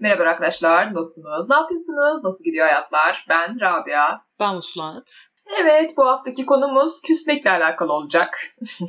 merhaba arkadaşlar. Nasılsınız? Ne yapıyorsunuz? Nasıl gidiyor hayatlar? Ben Rabia. Ben Uslat. Evet, bu haftaki konumuz küsmekle alakalı olacak.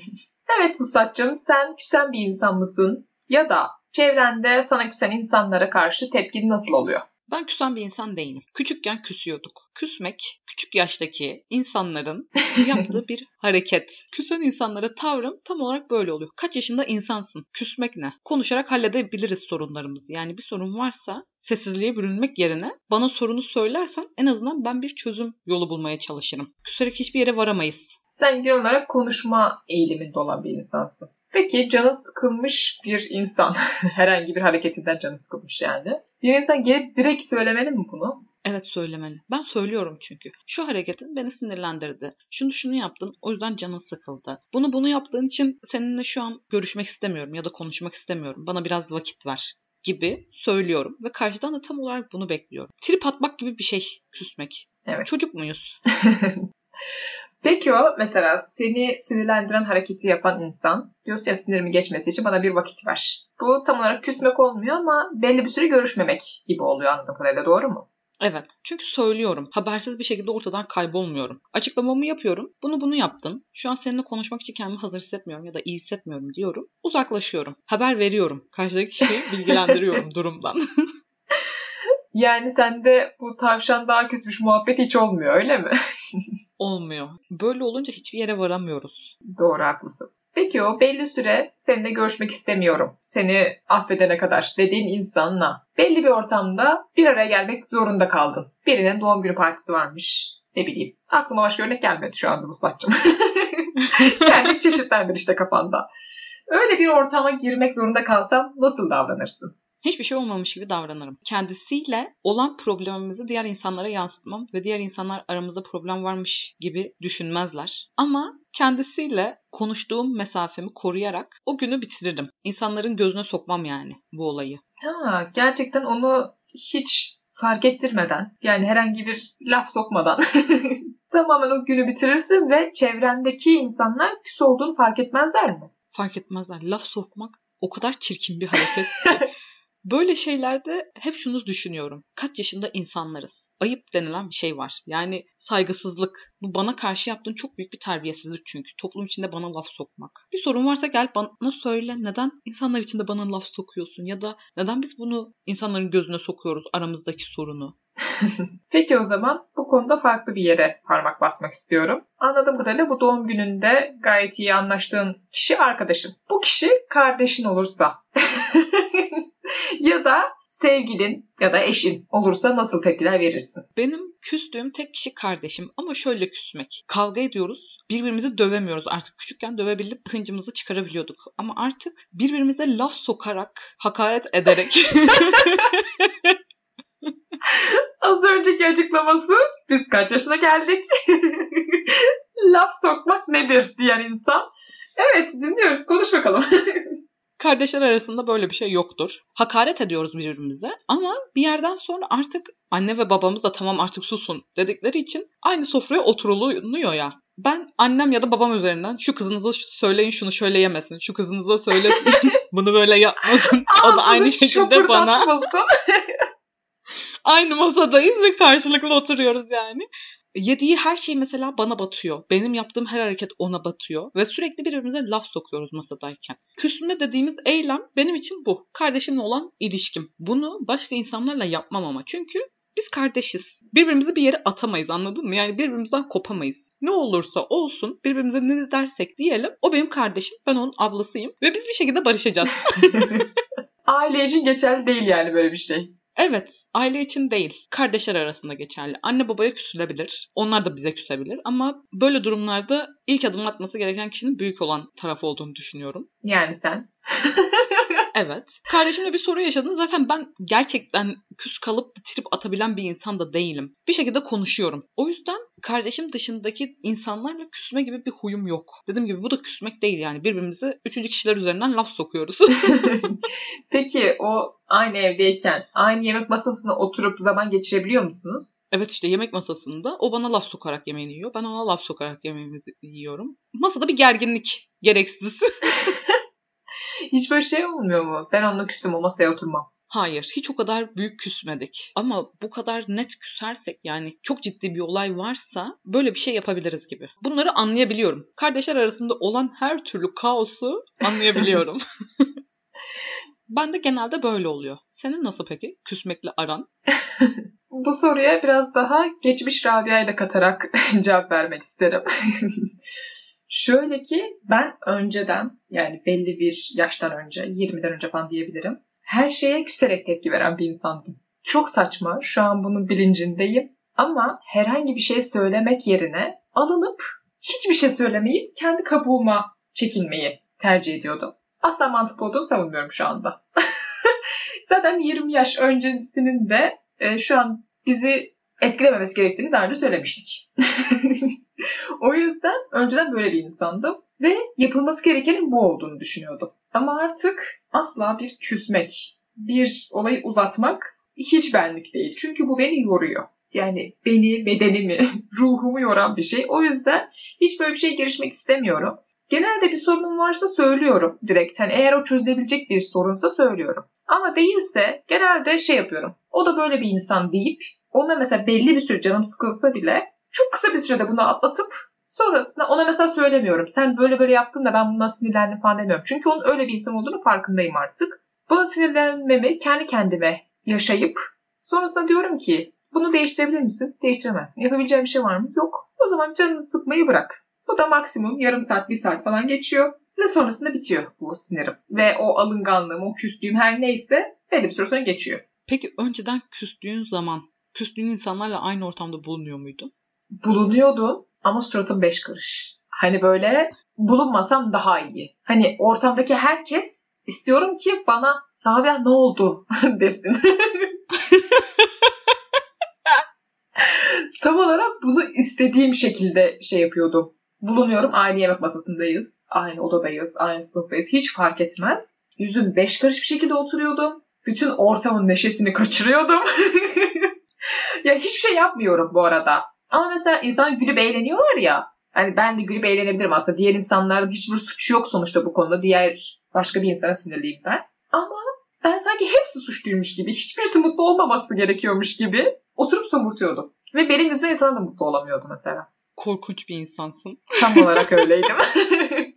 evet Vuslat'cığım, sen küsen bir insan mısın? Ya da çevrende sana küsen insanlara karşı tepkin nasıl oluyor? Ben küsen bir insan değilim. Küçükken küsüyorduk. Küsmek küçük yaştaki insanların yaptığı bir hareket. Küsen insanlara tavrım tam olarak böyle oluyor. Kaç yaşında insansın? Küsmek ne? Konuşarak halledebiliriz sorunlarımızı. Yani bir sorun varsa sessizliğe bürünmek yerine bana sorunu söylersen en azından ben bir çözüm yolu bulmaya çalışırım. Küserek hiçbir yere varamayız. Sen genel olarak konuşma eğiliminde olan bir insansın. Peki canı sıkılmış bir insan, herhangi bir hareketinden canı sıkılmış yani. Bir insan gelip direkt söylemeli mi bunu? Evet söylemeli. Ben söylüyorum çünkü. Şu hareketin beni sinirlendirdi. Şunu şunu yaptın o yüzden canın sıkıldı. Bunu bunu yaptığın için seninle şu an görüşmek istemiyorum ya da konuşmak istemiyorum. Bana biraz vakit ver gibi söylüyorum ve karşıdan da tam olarak bunu bekliyorum. Trip atmak gibi bir şey küsmek. Evet. Çocuk muyuz? Peki o mesela seni sinirlendiren hareketi yapan insan diyorsun ya sinirimi geçmesi için bana bir vakit ver. Bu tam olarak küsmek olmuyor ama belli bir süre görüşmemek gibi oluyor anladığım kadarıyla doğru mu? Evet. Çünkü söylüyorum. Habersiz bir şekilde ortadan kaybolmuyorum. Açıklamamı yapıyorum. Bunu bunu yaptın. Şu an seninle konuşmak için kendimi hazır hissetmiyorum ya da iyi hissetmiyorum diyorum. Uzaklaşıyorum. Haber veriyorum. Karşıdaki kişiyi bilgilendiriyorum durumdan. Yani sende bu tavşan daha küsmüş muhabbet hiç olmuyor öyle mi? Olmuyor. Böyle olunca hiçbir yere varamıyoruz. Doğru haklısın. Peki o belli süre seninle görüşmek istemiyorum. Seni affedene kadar dediğin insanla belli bir ortamda bir araya gelmek zorunda kaldın. Birinin doğum günü partisi varmış. Ne bileyim. Aklıma başka örnek gelmedi şu anda Muslat'cığım. Kendi çeşitlendir işte kafanda. Öyle bir ortama girmek zorunda kalsam nasıl davranırsın? Hiçbir şey olmamış gibi davranırım. Kendisiyle olan problemimizi diğer insanlara yansıtmam ve diğer insanlar aramızda problem varmış gibi düşünmezler. Ama kendisiyle konuştuğum mesafemi koruyarak o günü bitiririm. İnsanların gözüne sokmam yani bu olayı. Ha, gerçekten onu hiç fark ettirmeden yani herhangi bir laf sokmadan tamamen o günü bitirirsin ve çevrendeki insanlar küs olduğunu fark etmezler mi? Fark etmezler. Laf sokmak o kadar çirkin bir hareket Böyle şeylerde hep şunu düşünüyorum. Kaç yaşında insanlarız? Ayıp denilen bir şey var. Yani saygısızlık. Bu bana karşı yaptığın çok büyük bir terbiyesizlik çünkü. Toplum içinde bana laf sokmak. Bir sorun varsa gel bana söyle. Neden insanlar içinde bana laf sokuyorsun? Ya da neden biz bunu insanların gözüne sokuyoruz aramızdaki sorunu? Peki o zaman bu konuda farklı bir yere parmak basmak istiyorum. Anladığım kadarıyla bu doğum gününde gayet iyi anlaştığın kişi arkadaşın. Bu kişi kardeşin olursa ya da sevgilin ya da eşin olursa nasıl tepkiler verirsin? Benim küstüğüm tek kişi kardeşim ama şöyle küsmek. Kavga ediyoruz. Birbirimizi dövemiyoruz. Artık küçükken dövebilip hıncımızı çıkarabiliyorduk. Ama artık birbirimize laf sokarak, hakaret ederek Az önceki açıklaması biz kaç yaşına geldik? laf sokmak nedir diyen insan. Evet dinliyoruz konuş bakalım. Kardeşler arasında böyle bir şey yoktur. Hakaret ediyoruz birbirimize ama bir yerden sonra artık anne ve babamız da tamam artık susun dedikleri için aynı sofraya oturuluyor ya. Ben annem ya da babam üzerinden şu kızınıza söyleyin şunu şöyle yemesin, şu kızınıza söylesin bunu böyle yapmasın. o da aynı şekilde bana aynı masadayız ve karşılıklı oturuyoruz yani yediği her şey mesela bana batıyor. Benim yaptığım her hareket ona batıyor. Ve sürekli birbirimize laf sokuyoruz masadayken. Küsme dediğimiz eylem benim için bu. Kardeşimle olan ilişkim. Bunu başka insanlarla yapmam ama. Çünkü biz kardeşiz. Birbirimizi bir yere atamayız anladın mı? Yani birbirimizden kopamayız. Ne olursa olsun birbirimize ne dersek diyelim. O benim kardeşim, ben onun ablasıyım. Ve biz bir şekilde barışacağız. Aile için geçerli değil yani böyle bir şey. Evet, aile için değil. Kardeşler arasında geçerli. Anne babaya küsülebilir. Onlar da bize küsebilir. Ama böyle durumlarda ilk adım atması gereken kişinin büyük olan taraf olduğunu düşünüyorum. Yani sen. evet. Kardeşimle bir sorun yaşadın. Zaten ben gerçekten küs kalıp trip atabilen bir insan da değilim. Bir şekilde konuşuyorum. O yüzden kardeşim dışındaki insanlarla küsme gibi bir huyum yok. Dediğim gibi bu da küsmek değil yani. Birbirimize üçüncü kişiler üzerinden laf sokuyoruz. Peki o aynı evdeyken aynı yemek masasına oturup zaman geçirebiliyor musunuz? Evet işte yemek masasında o bana laf sokarak yemeğini yiyor. Ben ona laf sokarak yemeğimizi yiyorum. Masada bir gerginlik gereksiz. Hiç böyle şey olmuyor mu? Ben onunla küstüm o masaya oturmam. Hayır, hiç o kadar büyük küsmedik. Ama bu kadar net küsersek yani çok ciddi bir olay varsa böyle bir şey yapabiliriz gibi. Bunları anlayabiliyorum. Kardeşler arasında olan her türlü kaosu anlayabiliyorum. ben de genelde böyle oluyor. Senin nasıl peki küsmekle aran? Bu soruya biraz daha geçmiş Rabia ile katarak cevap vermek isterim. Şöyle ki ben önceden yani belli bir yaştan önce 20'den önce falan diyebilirim. Her şeye küserek tepki veren bir insandım. Çok saçma şu an bunun bilincindeyim. Ama herhangi bir şey söylemek yerine alınıp hiçbir şey söylemeyip kendi kabuğuma çekilmeyi tercih ediyordum. Asla mantıklı olduğunu savunmuyorum şu anda. Zaten 20 yaş öncesinin de e, şu an bizi etkilememesi gerektiğini daha önce söylemiştik. o yüzden önceden böyle bir insandım ve yapılması gerekenin bu olduğunu düşünüyordum. Ama artık asla bir küsmek, bir olayı uzatmak hiç benlik değil. Çünkü bu beni yoruyor. Yani beni, bedenimi, ruhumu yoran bir şey. O yüzden hiç böyle bir şeye girişmek istemiyorum. Genelde bir sorunum varsa söylüyorum direkt. Hani eğer o çözülebilecek bir sorunsa söylüyorum. Ama değilse genelde şey yapıyorum. O da böyle bir insan deyip ona mesela belli bir süre canım sıkılsa bile çok kısa bir sürede bunu atlatıp sonrasında ona mesela söylemiyorum. Sen böyle böyle yaptın da ben buna sinirlendim falan demiyorum. Çünkü onun öyle bir insan olduğunu farkındayım artık. Buna sinirlenmemi kendi kendime yaşayıp sonrasında diyorum ki bunu değiştirebilir misin? Değiştiremezsin. Yapabileceğim bir şey var mı? Yok. O zaman canını sıkmayı bırak. Bu da maksimum yarım saat, bir saat falan geçiyor. Ve sonrasında bitiyor bu sinirim. Ve o alınganlığım, o küstüğüm her neyse belli bir süre sonra geçiyor. Peki önceden küstüğün zaman küstüğün insanlarla aynı ortamda bulunuyor muydun? Bulunuyordum ama suratım beş karış. Hani böyle bulunmasam daha iyi. Hani ortamdaki herkes istiyorum ki bana Rabia ne oldu desin. Tam olarak bunu istediğim şekilde şey yapıyordum. Bulunuyorum aynı yemek masasındayız. Aynı odadayız. Aynı sınıftayız. Hiç fark etmez. Yüzüm beş karış bir şekilde oturuyordum. Bütün ortamın neşesini kaçırıyordum. ya hiçbir şey yapmıyorum bu arada. Ama mesela insan gülüp eğleniyorlar ya. Hani ben de gülüp eğlenebilirim aslında. Diğer insanların hiçbir suçu yok sonuçta bu konuda. Diğer başka bir insana sinirliyim ben. Ama ben sanki hepsi suçluymuş gibi, hiçbirisi mutlu olmaması gerekiyormuş gibi oturup somurtuyordum. Ve benim yüzümden insan da mutlu olamıyordu mesela. Korkunç bir insansın. Tam olarak öyleydim.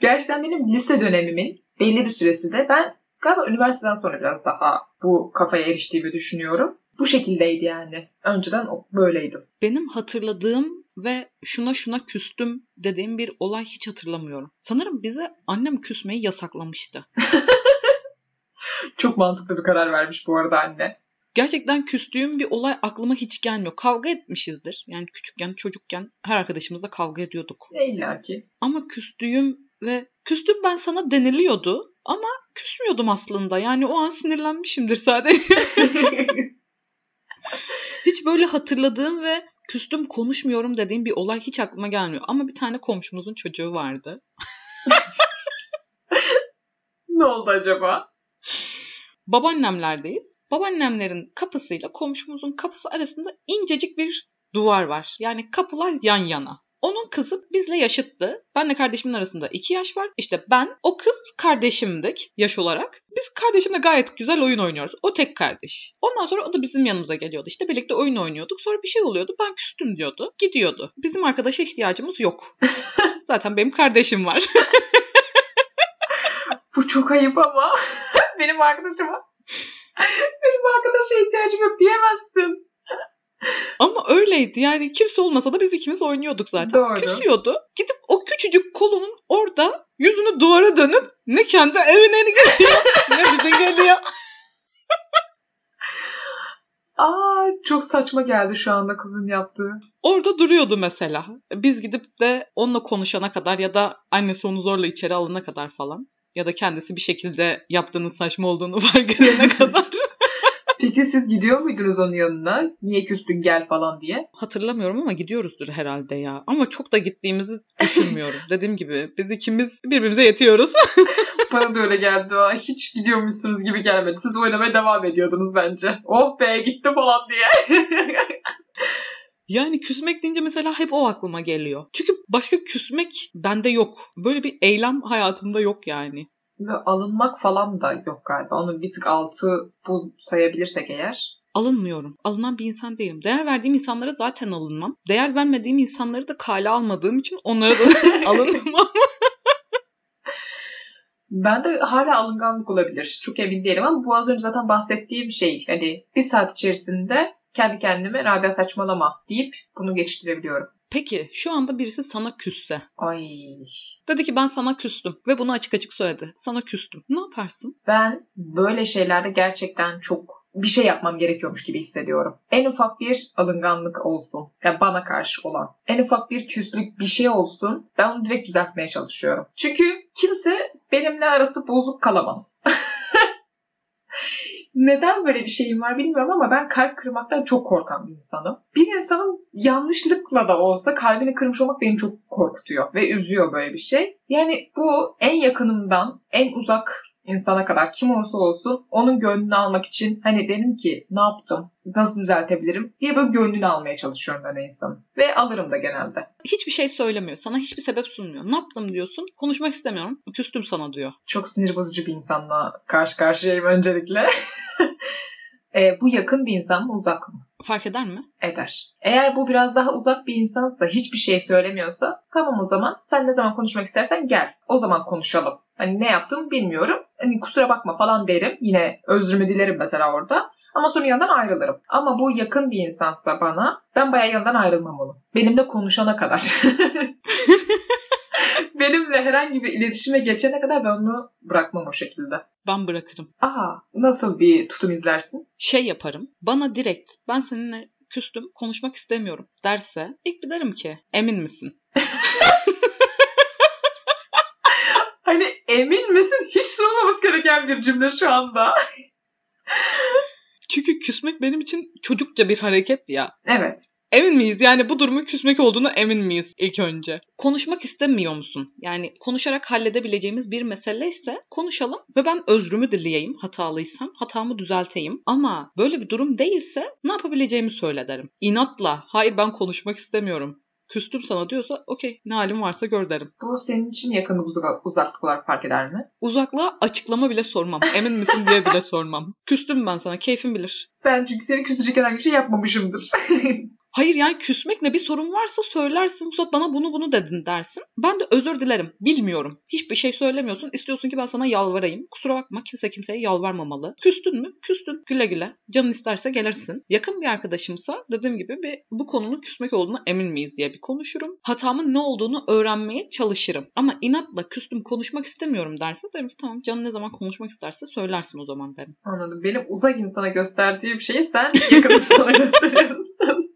Gerçekten benim lise dönemimin belli bir süresi de ben galiba üniversiteden sonra biraz daha bu kafaya eriştiğimi düşünüyorum. Bu şekildeydi yani. Önceden böyleydim. Benim hatırladığım ve şuna şuna küstüm dediğim bir olay hiç hatırlamıyorum. Sanırım bize annem küsmeyi yasaklamıştı. Çok mantıklı bir karar vermiş bu arada anne. Gerçekten küstüğüm bir olay aklıma hiç gelmiyor. Kavga etmişizdir. Yani küçükken, çocukken her arkadaşımızla kavga ediyorduk. İlla ki. Ama küstüğüm ve küstüm ben sana deniliyordu. Ama küsmüyordum aslında. Yani o an sinirlenmişimdir sadece. hiç böyle hatırladığım ve küstüm konuşmuyorum dediğim bir olay hiç aklıma gelmiyor. Ama bir tane komşumuzun çocuğu vardı. ne oldu acaba? Babaannemlerdeyiz. Babaannemlerin kapısıyla komşumuzun kapısı arasında incecik bir duvar var. Yani kapılar yan yana. Onun kızı bizle yaşıttı. Benle kardeşimin arasında iki yaş var. İşte ben, o kız kardeşimdik yaş olarak. Biz kardeşimle gayet güzel oyun oynuyoruz. O tek kardeş. Ondan sonra o da bizim yanımıza geliyordu. İşte birlikte oyun oynuyorduk. Sonra bir şey oluyordu. Ben küstüm diyordu. Gidiyordu. Bizim arkadaşa ihtiyacımız yok. Zaten benim kardeşim var. Bu çok ayıp ama. benim arkadaşıma benim arkadaşa ihtiyacım yok diyemezsin. Öyleydi yani kimse olmasa da biz ikimiz oynuyorduk zaten. Doğru. Küsüyordu. Gidip o küçücük kolunun orada yüzünü duvara dönüp ne kendi evine geliyor ne bize geliyor. Aa çok saçma geldi şu anda kızın yaptığı. Orada duruyordu mesela. Biz gidip de onunla konuşana kadar ya da annesi onu zorla içeri alana kadar falan. Ya da kendisi bir şekilde yaptığının saçma olduğunu fark edene kadar. Peki siz gidiyor muydunuz onun yanına? Niye küstün gel falan diye? Hatırlamıyorum ama gidiyoruzdur herhalde ya. Ama çok da gittiğimizi düşünmüyorum. Dediğim gibi biz ikimiz birbirimize yetiyoruz. Bana da öyle geldi. Hiç gidiyormuşsunuz gibi gelmedi. Siz oynamaya devam ediyordunuz bence. Oh be gitti falan diye. Yani küsmek deyince mesela hep o aklıma geliyor. Çünkü başka küsmek bende yok. Böyle bir eylem hayatımda yok yani. Ve alınmak falan da yok galiba. Onun bir tık altı bu sayabilirsek eğer. Alınmıyorum. Alınan bir insan değilim. Değer verdiğim insanlara zaten alınmam. Değer vermediğim insanları da kale almadığım için onlara da alınmam. Ben de hala alınganlık olabilir. Çok emin değilim ama bu az önce zaten bahsettiğim şey. Hani bir saat içerisinde kendi kendime Rabia saçmalama deyip bunu geçiştirebiliyorum. Peki şu anda birisi sana küsse. Ay. Dedi ki ben sana küstüm ve bunu açık açık söyledi. Sana küstüm. Ne yaparsın? Ben böyle şeylerde gerçekten çok bir şey yapmam gerekiyormuş gibi hissediyorum. En ufak bir alınganlık olsun. Yani bana karşı olan. En ufak bir küslük bir şey olsun. Ben onu direkt düzeltmeye çalışıyorum. Çünkü kimse benimle arası bozuk kalamaz. Neden böyle bir şeyim var bilmiyorum ama ben kalp kırmaktan çok korkan bir insanım. Bir insanın yanlışlıkla da olsa kalbini kırmış olmak beni çok korkutuyor ve üzüyor böyle bir şey. Yani bu en yakınımdan en uzak insana kadar kim olursa olsun onun gönlünü almak için hani dedim ki ne yaptım, nasıl düzeltebilirim diye böyle gönlünü almaya çalışıyorum ben insanın. Ve alırım da genelde. Hiçbir şey söylemiyor. Sana hiçbir sebep sunmuyor. Ne yaptım diyorsun. Konuşmak istemiyorum. Küstüm sana diyor. Çok sinir bozucu bir insanla karşı karşıyayım öncelikle. e, bu yakın bir insan mı uzak mı? Fark eder mi? Eder. Eğer bu biraz daha uzak bir insansa, hiçbir şey söylemiyorsa tamam o zaman sen ne zaman konuşmak istersen gel. O zaman konuşalım. Hani ne yaptım bilmiyorum. Hani kusura bakma falan derim. Yine özrümü dilerim mesela orada. Ama sonra yanından ayrılırım. Ama bu yakın bir insansa bana ben bayağı yanından ayrılmam onu. Benimle konuşana kadar. Benimle herhangi bir iletişime geçene kadar ben onu bırakmam o şekilde. Ben bırakırım. Aa, nasıl bir tutum izlersin? Şey yaparım. Bana direkt ben seninle küstüm konuşmak istemiyorum derse ilk bir derim ki emin misin? hani emin misin? Hiç sorulmaması gereken bir cümle şu anda. Çünkü küsmek benim için çocukça bir hareket ya. Evet. Emin miyiz? Yani bu durumun küsmek olduğuna emin miyiz ilk önce? Konuşmak istemiyor musun? Yani konuşarak halledebileceğimiz bir mesele ise konuşalım ve ben özrümü dileyeyim hatalıysam. Hatamı düzelteyim. Ama böyle bir durum değilse ne yapabileceğimi söyle derim. İnatla hayır ben konuşmak istemiyorum küstüm sana diyorsa okey ne halin varsa gör derim. Bu senin için yakınlık uzak, uzaklık olarak fark eder mi? Uzaklığa açıklama bile sormam. Emin misin diye bile sormam. Küstüm ben sana keyfin bilir. Ben çünkü seni küstürecek herhangi bir şey yapmamışımdır. Hayır yani küsmek ne bir sorun varsa söylersin. Musat bana bunu bunu dedin dersin. Ben de özür dilerim. Bilmiyorum. Hiçbir şey söylemiyorsun. İstiyorsun ki ben sana yalvarayım. Kusura bakma kimse kimseye yalvarmamalı. Küstün mü? Küstün. Güle güle. Canın isterse gelirsin. Yakın bir arkadaşımsa dediğim gibi bir bu konunun küsmek olduğuna emin miyiz diye bir konuşurum. Hatamın ne olduğunu öğrenmeye çalışırım. Ama inatla küstüm konuşmak istemiyorum derse derim ki tamam canın ne zaman konuşmak isterse söylersin o zaman derim. Anladım. Benim uzak insana gösterdiğim şeyi sen yakın insana gösteriyorsun.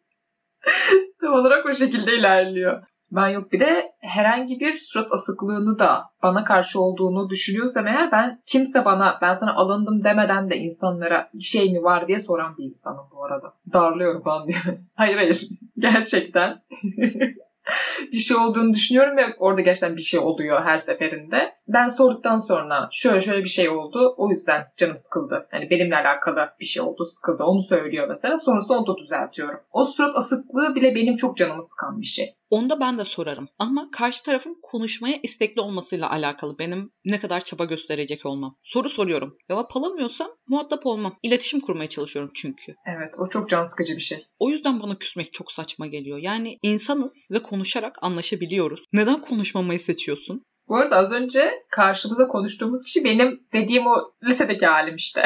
Tam olarak o şekilde ilerliyor. Ben yok bir de herhangi bir surat asıklığını da bana karşı olduğunu düşünüyorsam eğer ben kimse bana ben sana alındım demeden de insanlara şey mi var diye soran bir insanım bu arada. Darlıyorum falan diye. hayır hayır. Gerçekten. bir şey olduğunu düşünüyorum ve orada gerçekten bir şey oluyor her seferinde. Ben sorduktan sonra şöyle şöyle bir şey oldu. O yüzden canım sıkıldı. Hani benimle alakalı bir şey oldu sıkıldı. Onu söylüyor mesela. Sonrasında onu da düzeltiyorum. O surat asıklığı bile benim çok canımı sıkan bir şey. Onda ben de sorarım. Ama karşı tarafın konuşmaya istekli olmasıyla alakalı benim ne kadar çaba gösterecek olmam. Soru soruyorum. Cevap alamıyorsam muhatap olmam. İletişim kurmaya çalışıyorum çünkü. Evet o çok can sıkıcı bir şey. O yüzden bana küsmek çok saçma geliyor. Yani insanız ve konuşarak anlaşabiliyoruz. Neden konuşmamayı seçiyorsun? Bu arada az önce karşımıza konuştuğumuz kişi benim dediğim o lisedeki halim işte.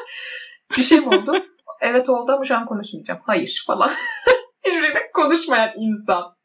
bir şey mi oldu? evet oldu ama şu an konuşmayacağım. Hayır falan. Hiçbir şeyden konuşmayan insan.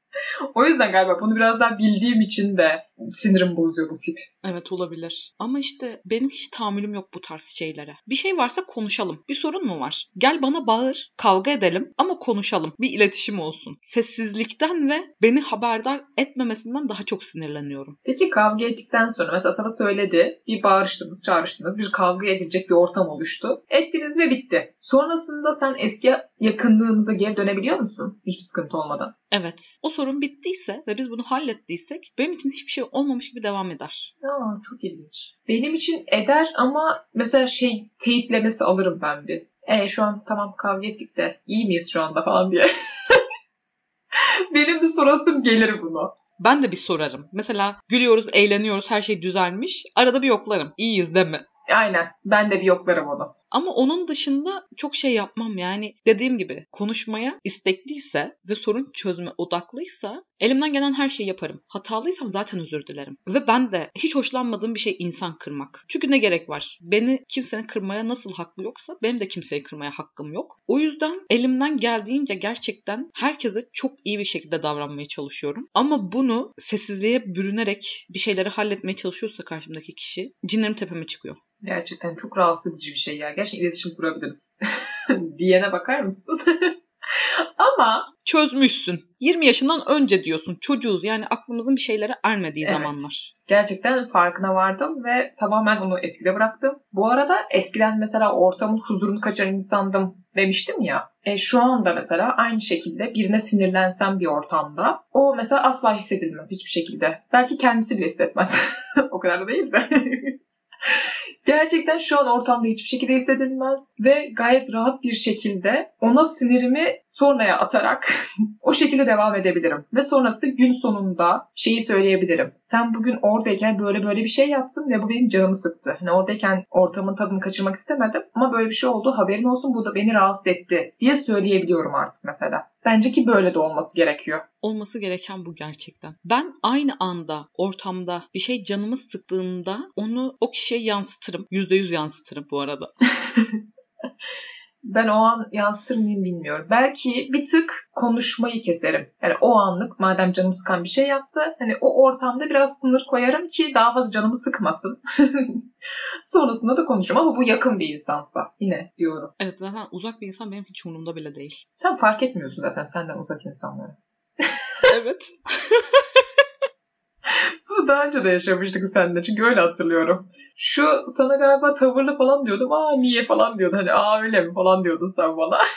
O yüzden galiba bunu biraz daha bildiğim için de sinirim bozuyor bu tip. Evet olabilir. Ama işte benim hiç tahammülüm yok bu tarz şeylere. Bir şey varsa konuşalım. Bir sorun mu var? Gel bana bağır. Kavga edelim ama konuşalım. Bir iletişim olsun. Sessizlikten ve beni haberdar etmemesinden daha çok sinirleniyorum. Peki kavga ettikten sonra mesela sana söyledi. Bir bağırıştınız, çağrıştınız. Bir kavga edilecek bir ortam oluştu. Ettiniz ve bitti. Sonrasında sen eski yakınlığınıza geri dönebiliyor musun? Hiçbir sıkıntı olmadan. Evet. O sorun bittiyse ve biz bunu hallettiysek benim için hiçbir şey olmamış gibi devam eder. Aa, çok ilginç. Benim için eder ama mesela şey teyitlemesi alırım ben bir. E şu an tamam kavga ettik de iyi miyiz şu anda falan diye. Benim bir sorasım gelir bunu. Ben de bir sorarım. Mesela gülüyoruz, eğleniyoruz, her şey düzelmiş. Arada bir yoklarım. İyiyiz değil mi? Aynen. Ben de bir yoklarım onu. Ama onun dışında çok şey yapmam yani. Dediğim gibi konuşmaya istekliyse ve sorun çözme odaklıysa elimden gelen her şeyi yaparım. Hatalıysam zaten özür dilerim. Ve ben de hiç hoşlanmadığım bir şey insan kırmak. Çünkü ne gerek var? Beni kimsenin kırmaya nasıl hakkı yoksa benim de kimseyi kırmaya hakkım yok. O yüzden elimden geldiğince gerçekten herkese çok iyi bir şekilde davranmaya çalışıyorum. Ama bunu sessizliğe bürünerek bir şeyleri halletmeye çalışıyorsa karşımdaki kişi cinlerim tepeme çıkıyor. Gerçekten çok rahatsız edici bir şey ya. Gerçekten iletişim kurabiliriz. Diyene bakar mısın? Ama çözmüşsün. 20 yaşından önce diyorsun. Çocuğuz yani aklımızın bir şeylere ermediği Evet. zamanlar. gerçekten farkına vardım ve tamamen onu eskide bıraktım. Bu arada eskiden mesela ortamın huzurunu kaçıran insandım demiştim ya. E, şu anda mesela aynı şekilde birine sinirlensem bir ortamda o mesela asla hissedilmez hiçbir şekilde. Belki kendisi bile hissetmez. o kadar da değil de. Gerçekten şu an ortamda hiçbir şekilde hissedilmez ve gayet rahat bir şekilde ona sinirimi sonraya atarak o şekilde devam edebilirim. Ve sonrasında gün sonunda şeyi söyleyebilirim. Sen bugün oradayken böyle böyle bir şey yaptın ve bu benim canımı sıktı. Hani oradayken ortamın tadını kaçırmak istemedim ama böyle bir şey oldu haberin olsun bu da beni rahatsız etti diye söyleyebiliyorum artık mesela. Bence ki böyle de olması gerekiyor. Olması gereken bu gerçekten. Ben aynı anda ortamda bir şey canımı sıktığında onu o kişiye yansıtırım. %100 yansıtırım bu arada. Ben o an yansıtır mıyım bilmiyorum. Belki bir tık konuşmayı keserim. Yani o anlık madem canımı sıkan bir şey yaptı. Hani o ortamda biraz sınır koyarım ki daha fazla canımı sıkmasın. Sonrasında da konuşurum ama bu yakın bir insansa yine diyorum. Evet zaten uzak bir insan benim hiç umurumda bile değil. Sen fark etmiyorsun zaten senden uzak insanları. Evet. Bunu daha önce de yaşamıştık seninle çünkü öyle hatırlıyorum. Şu sana galiba tavırlı falan diyordum. Aa niye falan diyordun. Hani aa öyle mi falan diyordun sen bana.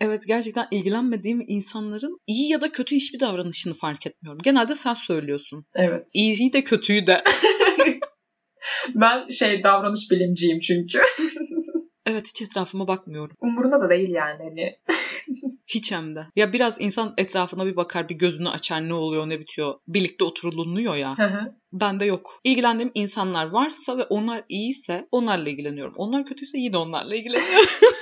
Evet gerçekten ilgilenmediğim insanların iyi ya da kötü hiçbir davranışını fark etmiyorum. Genelde sen söylüyorsun. Evet. İyiyi de kötüyü de. Ben şey davranış bilimciyim çünkü. Evet hiç etrafıma bakmıyorum. Umurunda da değil yani hani. Hiç hem de. Ya biraz insan etrafına bir bakar, bir gözünü açar ne oluyor ne bitiyor. Birlikte oturulunuyor ya. Hı hı. Bende yok. İlgilendiğim insanlar varsa ve onlar iyiyse onlarla ilgileniyorum. Onlar kötüyse yine onlarla ilgileniyorum.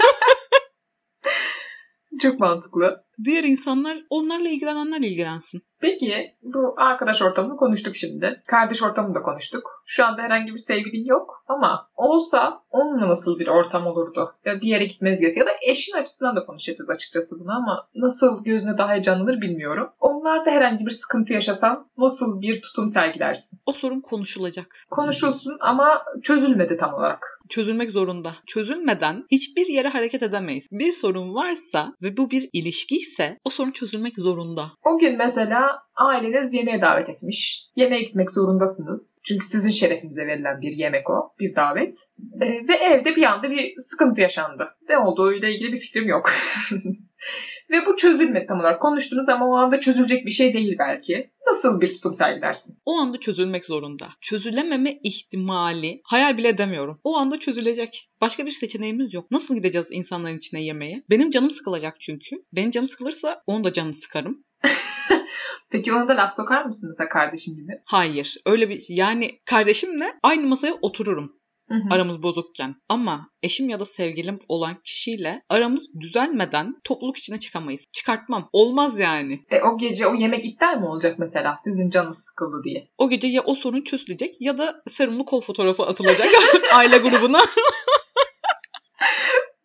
Çok mantıklı. Diğer insanlar onlarla ilgilenenler ilgilensin. Peki bu arkadaş ortamını konuştuk şimdi. Kardeş ortamını da konuştuk. Şu anda herhangi bir sevgilin yok ama olsa onunla nasıl bir ortam olurdu? Ya bir yere gitmeniz gerekiyor. Ya da eşin açısından da konuşacağız açıkçası bunu ama nasıl gözüne daha heyecanlanır bilmiyorum. Onlarda herhangi bir sıkıntı yaşasan nasıl bir tutum sergilersin? O sorun konuşulacak. Konuşulsun ama çözülmedi tam olarak. Çözülmek zorunda. Çözülmeden hiçbir yere hareket edemeyiz. Bir sorun varsa ve bu bir ilişki ise o sorun çözülmek zorunda. O gün mesela aileniz yemeğe davet etmiş. Yemeğe gitmek zorundasınız. Çünkü sizin şerefinize verilen bir yemek o, bir davet. Ee, ve evde bir anda bir sıkıntı yaşandı. Ne olduğuyla ilgili bir fikrim yok. ve bu çözülmedi tam olarak. Konuştunuz ama o anda çözülecek bir şey değil belki. Nasıl bir tutum sergilersin? O anda çözülmek zorunda. Çözülememe ihtimali hayal bile edemiyorum. O anda çözülecek. Başka bir seçeneğimiz yok. Nasıl gideceğiz insanların içine yemeğe? Benim canım sıkılacak çünkü. Benim canım sıkılırsa onun da canını sıkarım. Peki ona da laf sokar mısın mesela kardeşin gibi? Hayır. Öyle bir yani kardeşimle aynı masaya otururum. Hı hı. aramız bozukken. Ama eşim ya da sevgilim olan kişiyle aramız düzelmeden topluluk içine çıkamayız. Çıkartmam. Olmaz yani. E, o gece o yemek iptal mi olacak mesela sizin canınız sıkıldı diye? O gece ya o sorun çözülecek ya da serumlu kol fotoğrafı atılacak aile grubuna.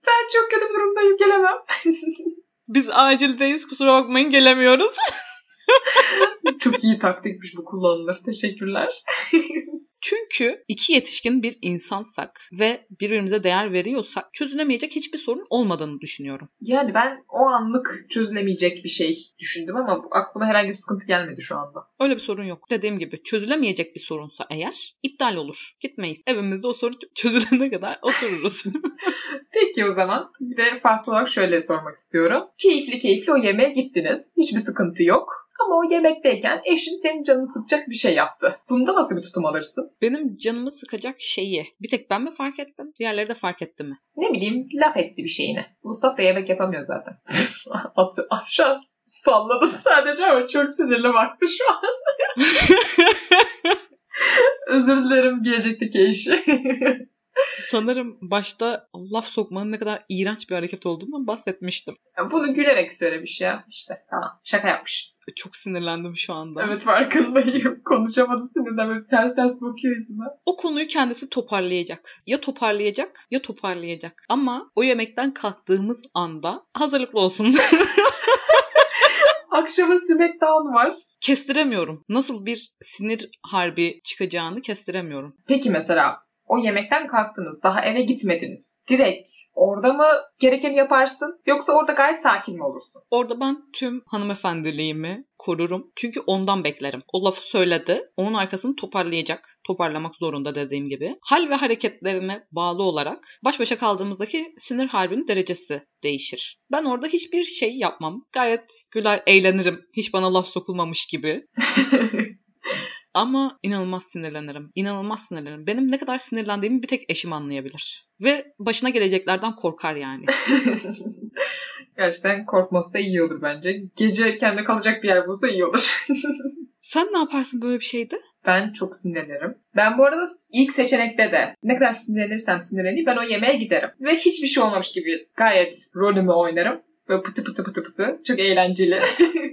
Ben çok kötü durumdayım gelemem. Biz acildeyiz kusura bakmayın gelemiyoruz. çok iyi taktikmiş bu kullanılır. Teşekkürler. Çünkü iki yetişkin bir insansak ve birbirimize değer veriyorsak çözülemeyecek hiçbir sorun olmadığını düşünüyorum. Yani ben o anlık çözülemeyecek bir şey düşündüm ama aklıma herhangi bir sıkıntı gelmedi şu anda. Öyle bir sorun yok. Dediğim gibi çözülemeyecek bir sorunsa eğer iptal olur. Gitmeyiz. Evimizde o sorun çözülene kadar otururuz. Peki o zaman bir de farklı olarak şöyle sormak istiyorum. Keyifli keyifli o yemeğe gittiniz. Hiçbir sıkıntı yok. Ama o yemekteyken eşin senin canını sıkacak bir şey yaptı. Bunda nasıl bir tutum alırsın? Benim canımı sıkacak şeyi bir tek ben mi fark ettim? Diğerleri de fark etti mi? Ne bileyim laf etti bir şeyine. Mustafa da yemek yapamıyor zaten. Atı aşağı. Salladım sadece ama çok sinirli baktı şu an. Özür dilerim gelecekteki eşi. Sanırım başta laf sokmanın ne kadar iğrenç bir hareket olduğundan bahsetmiştim. Bunu gülerek söylemiş ya. İşte tamam şaka yapmış. Çok sinirlendim şu anda. Evet farkındayım. Konuşamadı sinirden böyle ters ters bakıyor yüzüme. O konuyu kendisi toparlayacak. Ya toparlayacak ya toparlayacak. Ama o yemekten kalktığımız anda hazırlıklı olsun. Akşama Smackdown var. kestiremiyorum. Nasıl bir sinir harbi çıkacağını kestiremiyorum. Peki mesela o yemekten kalktınız. Daha eve gitmediniz. Direkt orada mı gerekeni yaparsın? Yoksa orada gayet sakin mi olursun? Orada ben tüm hanımefendiliğimi korurum. Çünkü ondan beklerim. O lafı söyledi. Onun arkasını toparlayacak. Toparlamak zorunda dediğim gibi. Hal ve hareketlerine bağlı olarak baş başa kaldığımızdaki sinir harbinin derecesi değişir. Ben orada hiçbir şey yapmam. Gayet güler eğlenirim. Hiç bana laf sokulmamış gibi. Ama inanılmaz sinirlenirim. İnanılmaz sinirlenirim. Benim ne kadar sinirlendiğimi bir tek eşim anlayabilir. Ve başına geleceklerden korkar yani. Gerçekten korkması da iyi olur bence. Gece kendi kalacak bir yer bulsa iyi olur. Sen ne yaparsın böyle bir şeyde? Ben çok sinirlenirim. Ben bu arada ilk seçenekte de ne kadar sinirlenirsem sinirleneyim ben o yemeğe giderim. Ve hiçbir şey olmamış gibi gayet rolümü oynarım. Böyle pıtı pıtı pıtı pıtı. Çok eğlenceli.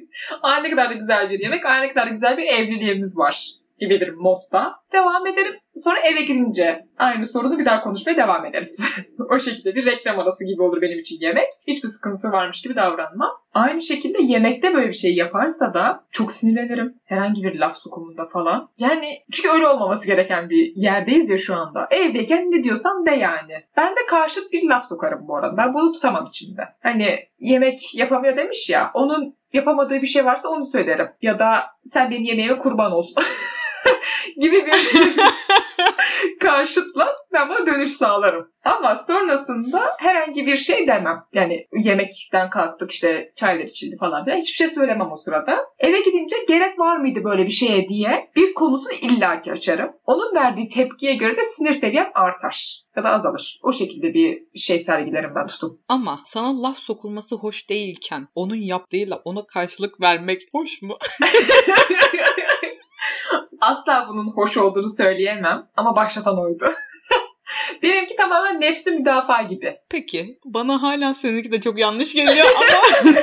Aa ne kadar da güzel bir yemek. Aa ne kadar da güzel bir evliliğimiz var gibi bir modda devam ederim. Sonra eve girince aynı sorunu bir daha konuşmaya devam ederiz. o şekilde bir reklam arası gibi olur benim için yemek. Hiçbir sıkıntı varmış gibi davranmam. Aynı şekilde yemekte böyle bir şey yaparsa da çok sinirlenirim. Herhangi bir laf sokumunda falan. Yani çünkü öyle olmaması gereken bir yerdeyiz ya şu anda. Evdeyken ne diyorsam de yani. Ben de karşıt bir laf sokarım bu arada. Ben bunu tutamam içimde. Hani yemek yapamıyor demiş ya. Onun yapamadığı bir şey varsa onu söylerim. Ya da sen benim yemeğime kurban ol. gibi bir karşıtla ben buna dönüş sağlarım. Ama sonrasında herhangi bir şey demem. Yani yemekten kalktık işte çaylar içildi falan filan. Hiçbir şey söylemem o sırada. Eve gidince gerek var mıydı böyle bir şeye diye bir konusunu illaki açarım. Onun verdiği tepkiye göre de sinir seviyem artar. Ya da azalır. O şekilde bir şey sergilerim ben tutum. Ama sana laf sokulması hoş değilken onun yaptığıyla ona karşılık vermek hoş mu? Asla bunun hoş olduğunu söyleyemem ama başlatan oydu. Benimki tamamen nefsi müdafaa gibi. Peki. Bana hala seninki de çok yanlış geliyor ama...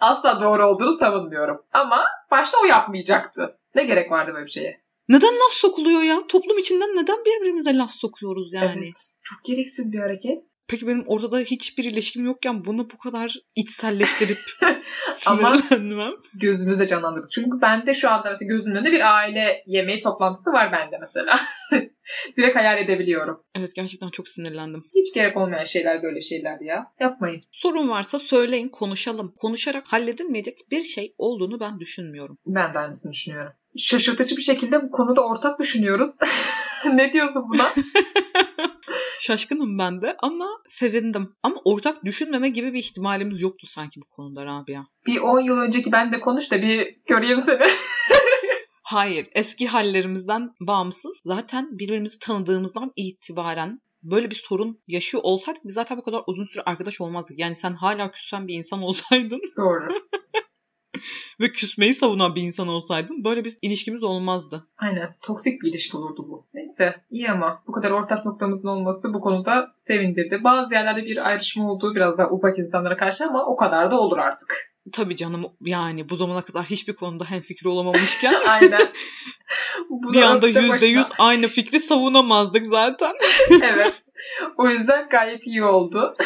Asla doğru olduğunu savunmuyorum. Ama başta o yapmayacaktı. Ne gerek vardı böyle bir şeye? neden laf sokuluyor ya? Toplum içinden neden birbirimize laf sokuyoruz yani? Evet. Çok gereksiz bir hareket. Peki benim orada da hiçbir ilişkim yokken bunu bu kadar içselleştirip sinirlenmem. Gözümüzde canlandırdık. Çünkü bende şu anda mesela gözümün önünde bir aile yemeği toplantısı var bende mesela. Direkt hayal edebiliyorum. Evet gerçekten çok sinirlendim. Hiç gerek olmayan şeyler böyle şeyler ya. Yapmayın. Sorun varsa söyleyin konuşalım. Konuşarak halledilmeyecek bir şey olduğunu ben düşünmüyorum. Ben de aynısını düşünüyorum. Şaşırtıcı bir şekilde bu konuda ortak düşünüyoruz. ne diyorsun buna? Şaşkınım ben de ama sevindim. Ama ortak düşünmeme gibi bir ihtimalimiz yoktu sanki bu konuda Rabia. Bir 10 yıl önceki ben de konuş da bir göreyim seni. Hayır, eski hallerimizden bağımsız zaten birbirimizi tanıdığımızdan itibaren böyle bir sorun yaşıyor olsaydık biz zaten bu kadar uzun süre arkadaş olmazdık. Yani sen hala küssen bir insan olsaydın Doğru. ve küsmeyi savunan bir insan olsaydın böyle bir ilişkimiz olmazdı. Aynen. Toksik bir ilişki olurdu bu. Neyse iyi ama bu kadar ortak noktamızın olması bu konuda sevindirdi. Bazı yerlerde bir ayrışma olduğu biraz daha uzak insanlara karşı ama o kadar da olur artık. Tabii canım yani bu zamana kadar hiçbir konuda hemfikir olamamışken Aynen. Bir da anda yüzde yüz aynı fikri savunamazdık zaten. evet. O yüzden gayet iyi oldu.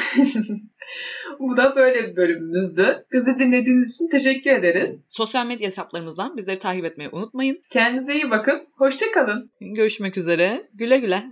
Bu da böyle bir bölümümüzdü. Bizi dinlediğiniz için teşekkür ederiz. Sosyal medya hesaplarımızdan bizleri takip etmeyi unutmayın. Kendinize iyi bakın. Hoşçakalın. Görüşmek üzere. Güle güle.